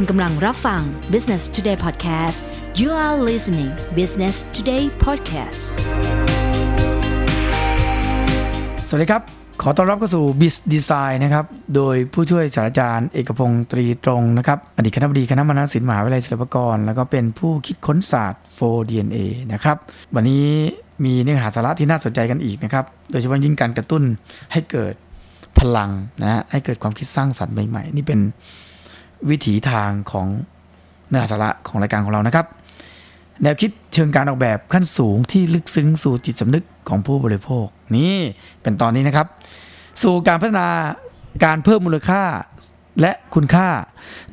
คุณกำลังรับฟัง Business Today Podcast you are listening Business Today Podcast สวัสดีครับ ขอต้อนรับเข้าสู่ Biz Design นะครับ โดยผู้ช่วยศาสตราจารย์เอกพงศ์ตรีตรงนะครับ อดีตคณะบดีคณะมนศิลป์มหาวิทยาลัยศิลปากร แล้วก็เป็นผู้คิดค้นศาสตร์ 4DNA นะครับ วันนี้มีเนื้อหาสาระที่น่าสนใจกันอีกนะครับ โดยเฉพาะยิ่งการกระตุ้นให้เกิดพลังนะฮะให้เกิดความคิดสร้างสรรค์ใหม่ๆ นี่เป็น วิถีทางของเนื้อสาระของรายการของเรานะครับ แนวคิดเชิงการออกแบบขั้นสูงที่ลึกซึ้งสู่จิตสำนึกของผู้บริโภค นี่เป็นตอนนี้นะครับ สู่การพัฒนาการเพิ่มมูลค่าและคุณค่า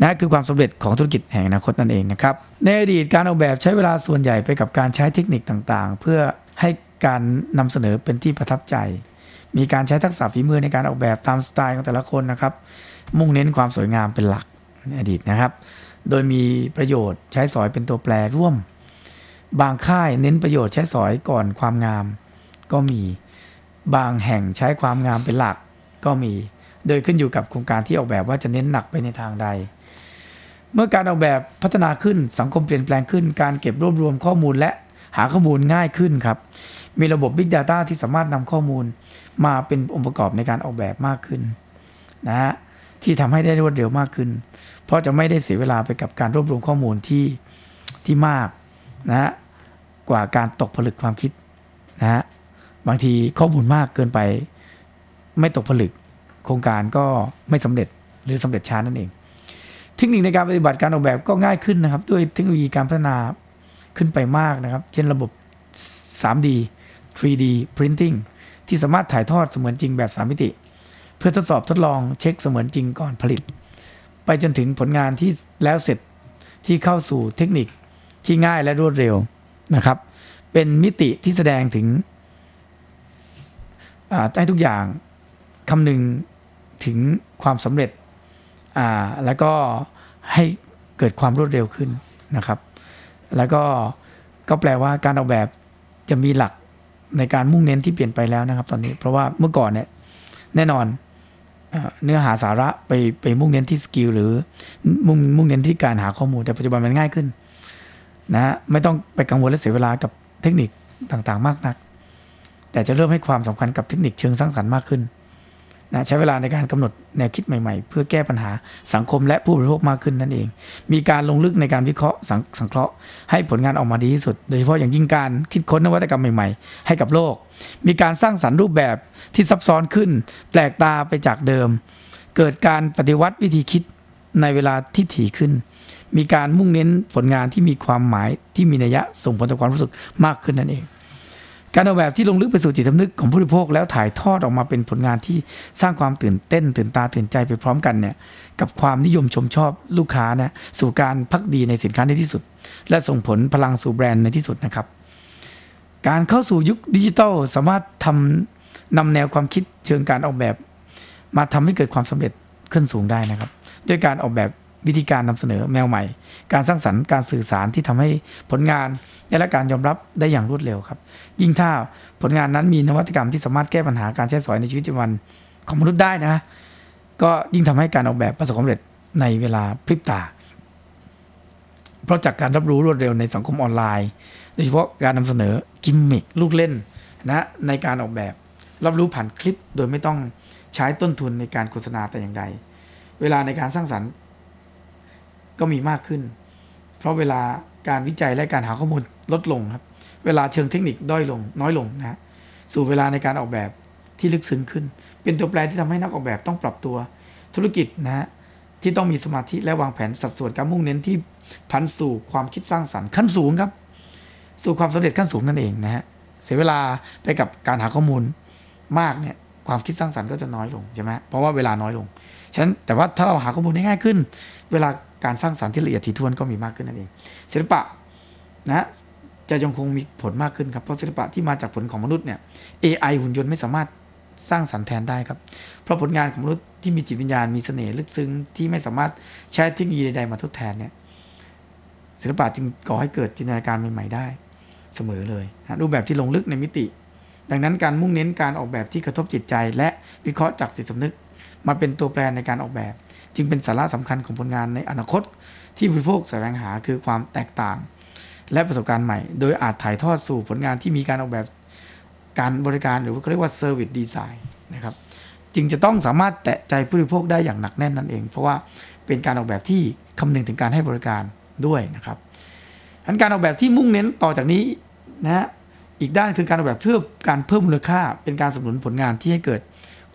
นะคือความสำเร็จของธุรกิจแห่งอนาคตนั่นเองนะครับ ในอดีตการออกแบบใช้เวลาส่วนใหญ่ไปกับการใช้เทคนิคต่างๆ เพื่อให้การนำเสนอเป็นที่ประทับใจ มีการใช้ทักษะฝีมือในการออกแบบตามสไตล์ของแต่ละคนนะครับ มุ่งเน้นความสวยงามเป็นหลัก ในอดีตนะครับ โดยมีประโยชน์ใช้สอยเป็นตัวแปรร่วม บางค่ายเน้นประโยชน์ใช้สอยก่อนความงาม ก็มีบางแห่งใช้ความงามเป็นหลักก็มี โดยขึ้นอยู่กับโครงการที่ออกแบบว่าจะเน้นหนักไปในทางใด เมื่อการออกแบบพัฒนาขึ้นสังคมเปลี่ยนแปลงขึ้น การเก็บรวบรวมข้อมูลและหาข้อมูลง่ายขึ้นครับ มีระบบ Big Data ที่สามารถนำข้อมูลมาเป็นองค์ประกอบในการออกแบบมากขึ้นนะฮะ ที่ทำให้ได้รวดเร็วมากขึ้น เพราะจะไม่ได้เสียเวลาไปกับการรวบรวมข้อมูลที่ที่มากนะฮะกว่าการตกผลึกความคิดนะฮะบางทีข้อมูลมากเกินไป ไม่ตกผลึก โครงการก็ไม่สำเร็จหรือสำเร็จช้านั่นเอง เทคนิคในการปฏิบัติการออกแบบก็ง่ายขึ้นนะครับ ด้วยเทคโนโลยีการพัฒนาขึ้นไปมากนะครับ เช่นระบบ 3D 3D Printing ที่สามารถถ่ายทอดเสมือนจริงแบบ 3 มิติ พื่อทดสอบทดลองเช็คเสมือนจริงก่อนผลิต ไปจนถึงผลงานที่แล้วเสร็จที่เข้าสู่เทคนิคที่ง่ายและรวดเร็วนะครับ เป็นมิติที่แสดงถึงให้ทุกอย่างคำนึงถึงความสำเร็จแล้วก็ให้เกิดความรวดเร็วขึ้นนะครับ แล้วก็ก็แปลว่าการออกแบบจะมีหลักในการมุ่งเน้นที่เปลี่ยนไปแล้วนะครับ ตอนนี้เพราะว่าเมื่อก่อนเนี่ยแน่นอน เนื้อหาสาระไปไปมุ่งเน้นที่สกิลหรือมุ่งมุ่งเน้นที่การหาข้อมูล แต่ปัจจุบันมันง่ายขึ้นนะไม่ต้องไปกังวลและเสียเวลากับเทคนิคต่างๆ มากนัก แต่จะเริ่มให้ความสำคัญกับเทคนิคเชิงสร้างสรรค์มากขึ้น นะใช้เวลาในการกำหนดแนวคิดใหม่ๆ เพื่อแก้ปัญหาสังคมและผู้บริโภคมากขึ้นนั่นเอง มีการลงลึกในการวิเคราะห์สสังเคราะห์ ให้ผลงานออกมาดีที่สุด โดยเฉพาะอย่างยิ่งการคิดค้นนวัตกรรมใหม่ๆ ให้กับโลก มีการสร้างสรรค์รูปแบบที่ซับซ้อนขึ้น แปลกตาไปจากเดิม เกิดการปฏิวัติวิธีคิดในเวลาที่ถี่ขึ้น มีการมุ่งเน้นผลงานที่มีความหมายที่มีนัยยะส่งผลต่อความรู้สึกมากขึ้นนั่นเอง การออกแบบที่ลงลึกไปสู่จิตสำนึกของผู้บริโภคแล้วถ่ายทอดออกมาเป็นผลงานที่สร้างความตื่นเต้น ตื่นตาตื่นใจไปพร้อมกันเนี่ยกับความนิยมชมชอบลูกค้านะสู่การพักดีในสินค้าในที่สุด และส่งผลพลังสู่แบรนด์ในที่สุดนะครับ การเข้าสู่ยุคดิจิทัลสามารถทำนำแนวความคิดเชิงการออกแบบ มาทำให้เกิดความสำเร็จขึ้นสูงได้นะครับ ด้วยการออกแบบ วิธีการนำเสนอแนวใหม่ การสร้างสรรค์การสื่อสารที่ทำให้ผลงานได้รับการยอมรับได้อย่างรวดเร็วครับ ยิ่งถ้าผลงานนั้นมีนวัตกรรมที่สามารถแก้ปัญหาการใช้สอยในชีวิตประจำวันของมนุษย์ได้นะ ก็ยิ่งทำให้การออกแบบประสบความสำเร็จในเวลาพริบตา เพราะจากการรับรู้รวดเร็วในสังคมออนไลน์ โดยเฉพาะการนำเสนอกิมมิคลูกเล่นนะในการออกแบบ รับรู้ผ่านคลิปโดยไม่ต้องใช้ต้นทุนในการโฆษณาแต่อย่างใด เวลาในการสร้างสรรค์ ก็มีมากขึ้น เพราะเวลาการวิจัยและการหาข้อมูลลดลงครับ เวลาเชิงเทคนิคด้อยลง น้อยลงนะสู่เวลาในการออกแบบที่ลึกซึ้งขึ้น เป็นตัวแปรที่ทำให้นักออกแบบต้องปรับตัวธุรกิจนะฮะที่ต้องมีสมาธิและวางแผนสัดส่วนการมุ่งเน้นที่พันสู่ความคิดสร้างสรรค์ขั้นสูงครับ สู่ความสำเร็จขั้นสูงนั่นเองนะฮะเสียเวลาไปกับการหาข้อมูลมากเนี่ยความคิดสร้างสรรค์ก็จะน้อยลงใช่ไหมเพราะว่าเวลาน้อยลง ฉะนั้นแต่ว่าถ้าเราหาข้อมูลได้ง่ายขึ้น เวลา การสร้างสารรค์ที่ละเอียดถี่ถ้วนก็มีมากขึ้นนั่นเอง ศิลปะนะจะยังคงมีผลมากขึ้นครับเพราะศิลปะที่มาจากผลของมนุษย์เนี่ย AI หุ่นยนต์ไม่สามารถสร้างสรรค์แทนได้ครับ เพราะผลงานของมนุษย์ที่มีจิตวิญญาณมีเสน่ห์ลึกซึ้งที่ไม่สามารถใช้เทคโนโลยีใดๆมาทดแทนเนี่ยศิลปะจึงก่อให้เกิดจินตนาการใหม่ๆได้เสมอเลยนะรูปแบบที่ลงลึกในมิติ ดังนั้นการมุ่งเน้นการออกแบบที่กระทบจิตใจ และวิเคราะห์จากสิตสำนึก มาเป็นตัวแปรในการออกแบบ จึงเป็นสาระสำคัญของผลงานในอนาคต ที่ผู้บริโภคแสวงหาคือความแตกต่าง และประสบการณ์ใหม่ โดยอาจถ่ายทอดสู่ผลงานที่มีการออกแบบการบริการหรือว่าเขาเรียกว่า Service Design นะครับจึงจะต้องสามารถแตะใจผู้บริโภคได้อย่างหนักแน่นนั่นเอง เพราะว่าเป็นการออกแบบที่คำนึงถึงการให้บริการด้วยนะครับอันการออกแบบที่มุ่งเน้นต่อจากนี้นะฮะอีกด้านคือการออกแบบเพื่อการเพิ่มมูลค่า เป็นการสนับสนุนผลงานที่ให้เกิด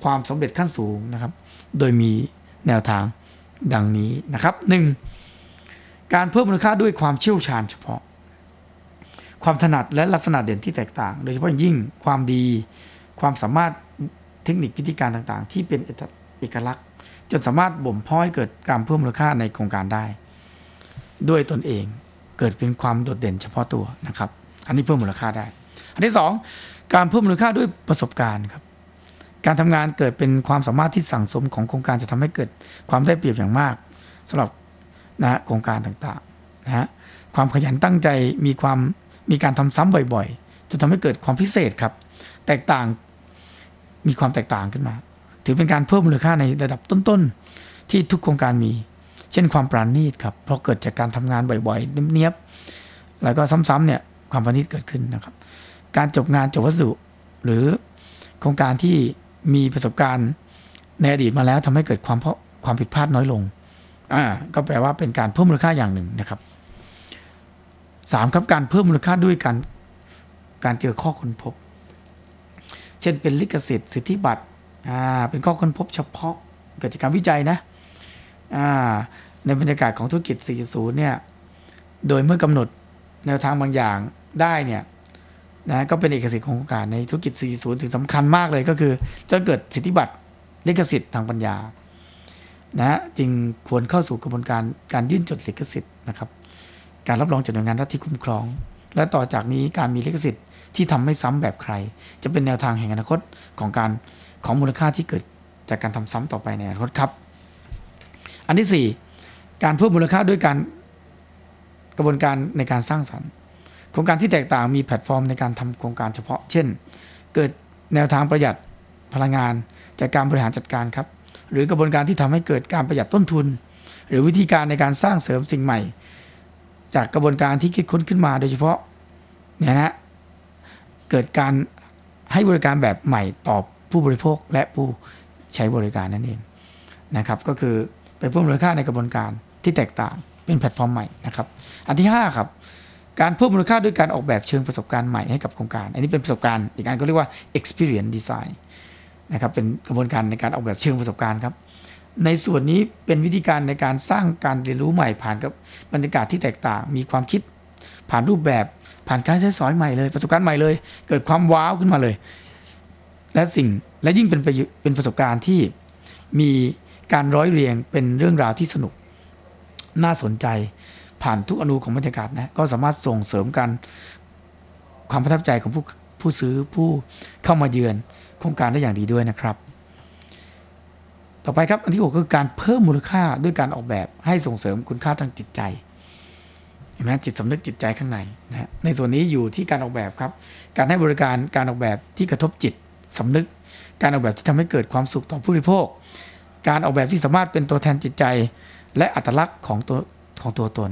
ความสำเร็จขั้นสูงนะครับ โดยมี แนวทางดังนี้นะครับ 1. การเพิ่มมูลค่าด้วยความเชี่ยวชาญเฉพาะ ความถนัดและลักษณะเด่นที่แตกต่าง โดยเฉพาะอย่างยิ่งความดี ความสามารถเทคนิควิธีการต่างๆ ที่เป็นเอกลักษณ์ จนสามารถบ่มเพาะให้เกิดการเพิ่มมูลค่าในโครงการได้ ด้วยตนเองเกิดเป็นความโดดเด่นเฉพาะตัวนะครับ อันนี้เพิ่มมูลค่าได้ อันที่สองการเพิ่มมูลค่าด้วยประสบการณ์ครับ การทำงานเกิดเป็นความสามารถที่สั่งสมของโครงการจะทำให้เกิดความได้เปรียบอย่างมากสำหรับนะโครงการต่างๆนะฮะความขยันตั้งใจมีความมีการทำซ้ำบ่อยๆ จะทำให้เกิดความพิเศษครับ แตกต่างมีความแตกต่างขึ้นมา ถือเป็นการเพิ่มมูลค่าในระดับต้นๆ ที่ทุกโครงการมี เช่นความปราณีตครับเพราะเกิดจากการทำงานบ่อยๆเนียบๆแล้วก็ซ้ำๆเนี่ยความปราณีตเกิดขึ้นนะครับ การจบงานจบวัสดุ หรือโครงการที่ มีประสบการณ์ในอดีตมาแล้วทำให้เกิดความเพราะความผิดพลาดน้อยลง อ่า ก็แปลว่าเป็นการเพิ่มมูลค่าอย่างหนึ่งนะครับสามครับการเพิ่มมูลค่าด้วยการการเจอข้อค้นพบ เช่นเป็นลิขสิทธิ์สิทธิบัตรอ่าเป็นข้อค้นพบเฉพาะเกิดจากการวิจัยนะอ่าในบรรยากาศของธุรกิจ 4.0 เนี่ย โดยเมื่อกำหนดแนวทางบางอย่างได้เนี่ย นะก็เป็นเอกสิทธิ์ของโครงการในธุรกิจ 4.0 ถึงสำคัญมากเลยก็คือ จะเกิดสิทธิบัตรลิขสิทธิ์ทางปัญญานะจึงควรเข้าสู่กระบวนการการยื่นจดลิขสิทธิ์นะครับการรับรองจากหน่วยงานรัฐที่คุ้มครอง และต่อจากนี้การมีลิขสิทธิ์ที่ทำไม่ซ้ำแบบใคร จะเป็นแนวทางแห่งอนาคตของการของมูลค่าที่เกิดจากการทำซ้ำต่อไปในอนาคตครับ อันที่ 4 การเพิ่มมูลค่าด้วยการกระบวนการในการสร้างสรรค์ โครงการที่แตกต่างมีแพลตฟอร์มในการทำโครงการเฉพาะ เช่น เกิดแนวทางประหยัดพลังงาน จากการบริหารจัดการครับ หรือกระบวนการที่ทำให้เกิดการประหยัดต้นทุน หรือวิธีการในการสร้างเสริมสิ่งใหม่ จากกระบวนการที่คิดค้นขึ้นมาโดยเฉพาะเนี่ยนะเกิดการให้บริการแบบใหม่ต่อผู้บริโภคและผู้ใช้บริการนั่นเองนะครับก็คือไปเพิ่มมูลค่าในกระบวนการที่แตกต่างเป็นแพลตฟอร์มใหม่นะครับ อันที่ 5 ครับ การเพิ่มมูลค่าด้วยการออกแบบเชิงประสบการณ์ใหม่ให้กับโครงการ อันนี้เป็นประสบการณ์อีกอันก็เรียกว่า experience design นะครับเป็นกระบวนการในการออกแบบเชิงประสบการณ์ครับ ในส่วนนี้เป็นวิธีการในการสร้างการเรียนรู้ใหม่ผ่านกับบรรยากาศที่แตกต่าง มีความคิดผ่านรูปแบบผ่านการใช้สอยใหม่เลย ประสบการณ์ใหม่เลย เกิดความว้าวขึ้นมาเลย และสิ่งและยิ่งเป็นเป็นประสบการณ์ที่มีการร้อยเรียงเป็นเรื่องราวที่สนุกน่าสนใจ ผ่านทุกอนูของบรรยากาศนะก็สามารถส่งเสริมกันความประทับใจของผู้ผู้ซื้อผู้เข้ามาเยือนโครงการได้อย่างดีด้วยนะครับ ต่อไปครับอันที่ 6 คือการเพิ่มมูลค่าด้วยการออกแบบให้ส่งเสริมคุณค่าทางจิตใจเห็นไหมจิตสำนึกจิตใจข้างในนะในส่วนนี้อยู่ที่การออกแบบครับ การให้บริการการออกแบบที่กระทบจิตสำนึก การออกแบบที่ทำให้เกิดความสุขต่อผู้บริโภค การออกแบบที่สามารถเป็นตัวแทนจิตใจ และอัตลักษณ์ของตัว ของตัวตน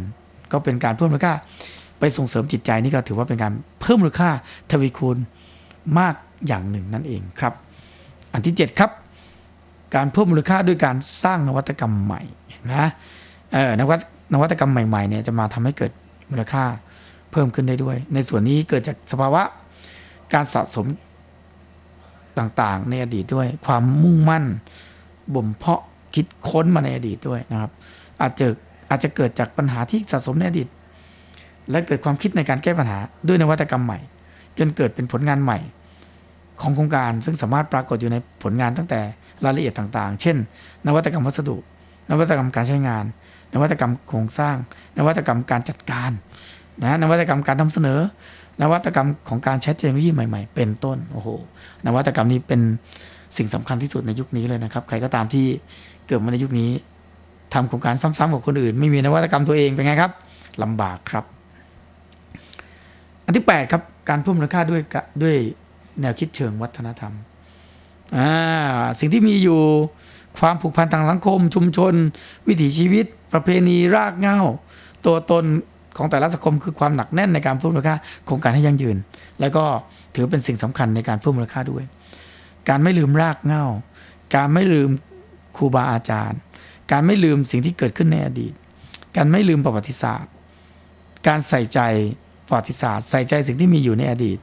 ก็เป็นการเพิ่มมูลค่าไปส่งเสริมจิตใจนี่ก็ถือว่าเป็นการเพิ่มมูลค่าทวีคูณมากอย่างหนึ่งนั่นเองครับ อันที่ 7 ครับ การเพิ่มมูลค่าด้วยการสร้างนวัตกรรมใหม่นะเออนวัตนวัตกรรมใหม่ๆเนี่ยจะมาทำให้เกิดมูลค่าเพิ่มขึ้นได้ด้วย ในส่วนนี้เกิดจากสภาวะการสะสมต่างๆ ในอดีตด้วย ความมุ่งมั่นบ่มเพาะคิดค้นมาในอดีตด้วยนะครับ อาจจะ อาจจะเกิดจากปัญหาที่สะสมในอดีต และเกิดความคิดในการแก้ปัญหาด้วยนวัตกรรมใหม่ จนเกิดเป็นผลงานใหม่ ของโครงการซึ่งสามารถปรากฏอยู่ในผลงานตั้งแต่รายละเอียดต่างๆ เช่น นวัตกรรมวัสดุ นวัตกรรมการใช้งาน นวัตกรรมโครงสร้าง นวัตกรรมการจัดการนะนวัตกรรมการนำเสนอ นวัตกรรมของการใช้เทคโนโลยีใหม่ๆ เป็นต้นโอ้โหนวัตกรรมนี้เป็นสิ่งสำคัญที่สุดในยุคนี้เลยนะครับ ใครก็ตามที่เกิดมาในยุคนี้ ทำโครงการซ้ำๆกับคนอื่น ไม่มีนวัตกรรมตัวเองเป็นไงครับลำบากครับ อันที่ 8 ครับ การเพิ่มมูลค่าด้วยด้วยแนวคิดเชิงวัฒนธรรมอ่าสิ่งที่มีอยู่ความผูกพันทางสังคม ชุมชน วิถีชีวิต ประเพณีรากเหง้า ตัวตนของแต่ละสังคมคือความหนักแน่นในการเพิ่มมูลค่าโครงการให้ยั่งยืน แล้วก็ถือเป็นสิ่งสำคัญในการเพิ่มมูลค่าด้วย การไม่ลืมรากเหง้า การไม่ลืมครูบาอาจารย์ การไม่ลืมสิ่งที่เกิดขึ้นในอดีต การไม่ลืมประวัติศาสตร์ การใส่ใจประวัติศาสตร์ ใส่ใจสิ่งที่มีอยู่ในอดีต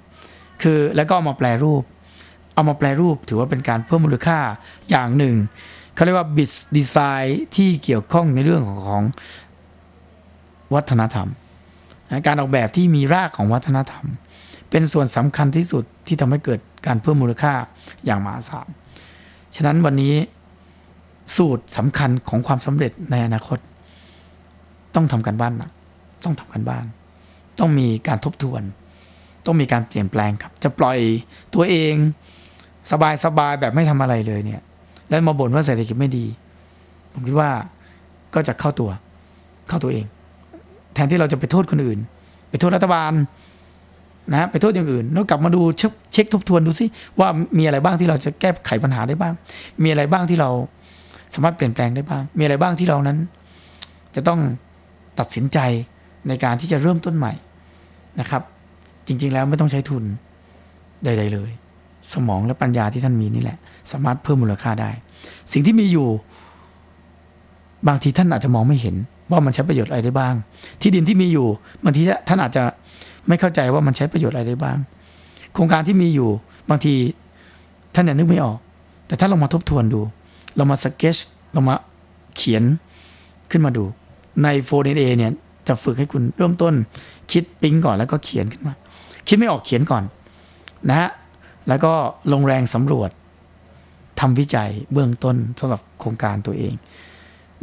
คือแล้วก็เอามาแปลรูป เอามาแปลรูปถือว่าเป็นการเพิ่มมูลค่าอย่างหนึ่งเขาเรียกว่าบิสดีไซน์ที่เกี่ยวข้องในเรื่องของวัฒนธรรม การออกแบบที่มีรากของวัฒนธรรม เป็นส่วนสำคัญที่สุดที่ทำให้เกิดการเพิ่มมูลค่าอย่างมหาศาล ฉะนั้นวันนี้ สูตรสำคัญของความสำเร็จในอนาคต ต้องทำกันบ้านหนักต้องทำกันบ้าน ต้องมีการทบทวน ต้องมีการเปลี่ยนแปลงครับ จะปล่อยตัวเองสบายสบายแบบไม่ทำอะไรเลยเนี่ย แล้วมาบ่นว่าเศรษฐกิจไม่ดี ผมคิดว่าก็จะเข้าตัว เข้าตัวเอง แทนที่เราจะไปโทษคนอื่น ไปโทษรัฐบาลนะไปโทษอย่างอื่น แล้วกลับมาดูเช็คเช็คทบทวนดูสิว่ามีอะไรบ้างที่เราจะแก้ไขปัญหาได้บ้าง มีอะไรบ้างที่เรา สามารถเปลี่ยนแปลงได้บ้าง มีอะไรบ้างที่เรานั้น จะต้องตัดสินใจในการที่จะเริ่มต้นใหม่นะครับ จริงๆแล้วไม่ต้องใช้ทุนใด ๆ เลย สมองและปัญญาที่ท่านมีนี่แหละ สามารถเพิ่มมูลค่าได้ สิ่งที่มีอยู่ บางทีท่านอาจจะมองไม่เห็น ว่ามันใช้ประโยชน์อะไรได้บ้าง ที่ดินที่มีอยู่บางทีท่านอาจจะไม่เข้าใจว่ามันใช้ประโยชน์อะไรได้บ้าง โครงการที่มีอยู่ บางทีท่านเนี่ยนึกไม่ออก แต่ถ้าเรามาทบทวนดู เรามาสเก็ตเรามาเขียนขึ้นมาดูในโฟน A เนี่ยจะฝึกให้คุณเริ่มต้น คิดปิ๊งก่อนแล้วก็เขียนขึ้นมา คิดไม่ออกเขียนก่อนนะฮะแล้วก็ลงแรงสำรวจทำวิจัยเบื้องต้นสำหรับโครงการตัวเอง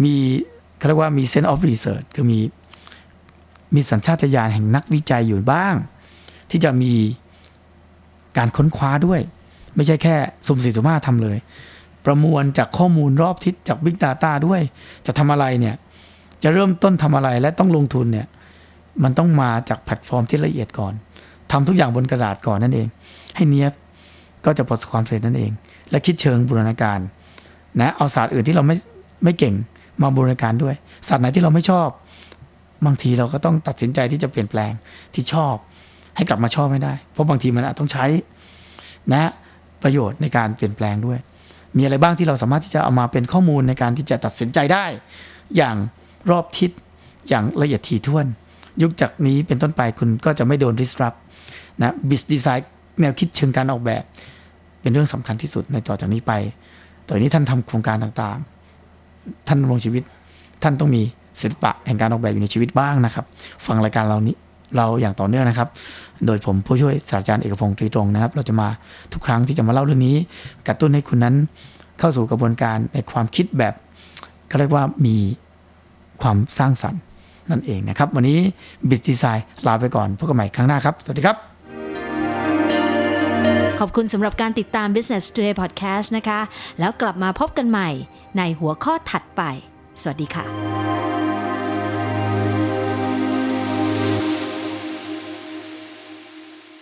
มีเขาเรียกว่ามี sense of research คือมีมีสัญชาตญาณแห่งนักวิจัยอยู่บ้าง ที่จะมีการค้นคว้าด้วย ไม่ใช่แค่สุ่มสี่สุ่มห้าทำเลย ประมวลจากข้อมูลรอบทิศจาก Big Data ด้วย จะทำอะไรเนี่ย จะเริ่มต้นทำอะไรและต้องลงทุนเนี่ย มันต้องมาจากแพลตฟอร์มที่ละเอียดก่อนทำทุกอย่างบนกระดาษก่อนนั่นเอง ให้เนี้ยบก็จะประสบความสำเร็จนั่นเอง และคิดเชิงบูรณาการนะเอาศาสตร์อื่นที่เราไม่ไม่เก่งมาบูรณาการด้วย ศาสตร์ไหนที่เราไม่ชอบ บางทีเราก็ต้องตัดสินใจที่จะเปลี่ยนแปลงที่ชอบ ให้กลับมาชอบไม่ได้ เพราะบางทีมันอาจต้องใช้นะประโยชน์ในการเปลี่ยนแปลงด้วย มีอะไรบ้างที่เราสามารถที่จะเอามาเป็นข้อมูลในการที่จะตัดสินใจได้ อย่างรอบทิศอย่างละเอียดถี่ถ้วน ยุคจากนี้เป็นต้นไปคุณก็จะไม่โดน disrupt นะบิสดีไซน์แนวคิดเชิงการออกแบบ เป็นเรื่องสำคัญที่สุดในต่อจากนี้ไป ต่อนี้ท่านทำโครงการต่างๆ ท่านลงชีวิต ท่านต้องมีศิลปะแห่งการออกแบบอยู่ในชีวิตบ้างนะครับ ฟังรายการเรานี้ เราอย่างต่อเนื่องนะครับ โดยผมผู้ช่วยศาสตราจารย์เอกพงศ์ตรีตรงนะครับ เราจะมาทุกครั้งที่จะมาเล่าเรื่องนี้ กระตุ้นให้คุณนั้นเข้าสู่กระบวนการในความคิดแบบก็เรียกว่ามีความสร้างสรรค์นั่นเองนะครับ วันนี้บิตดีไซน์ลาไปก่อนพบกันใหม่ครั้งหน้าครับ สวัสดีครับ ขอบคุณสำหรับการติดตาม Business Today Podcast นะคะ แล้วกลับมาพบกันใหม่ในหัวข้อถัดไป สวัสดีค่ะ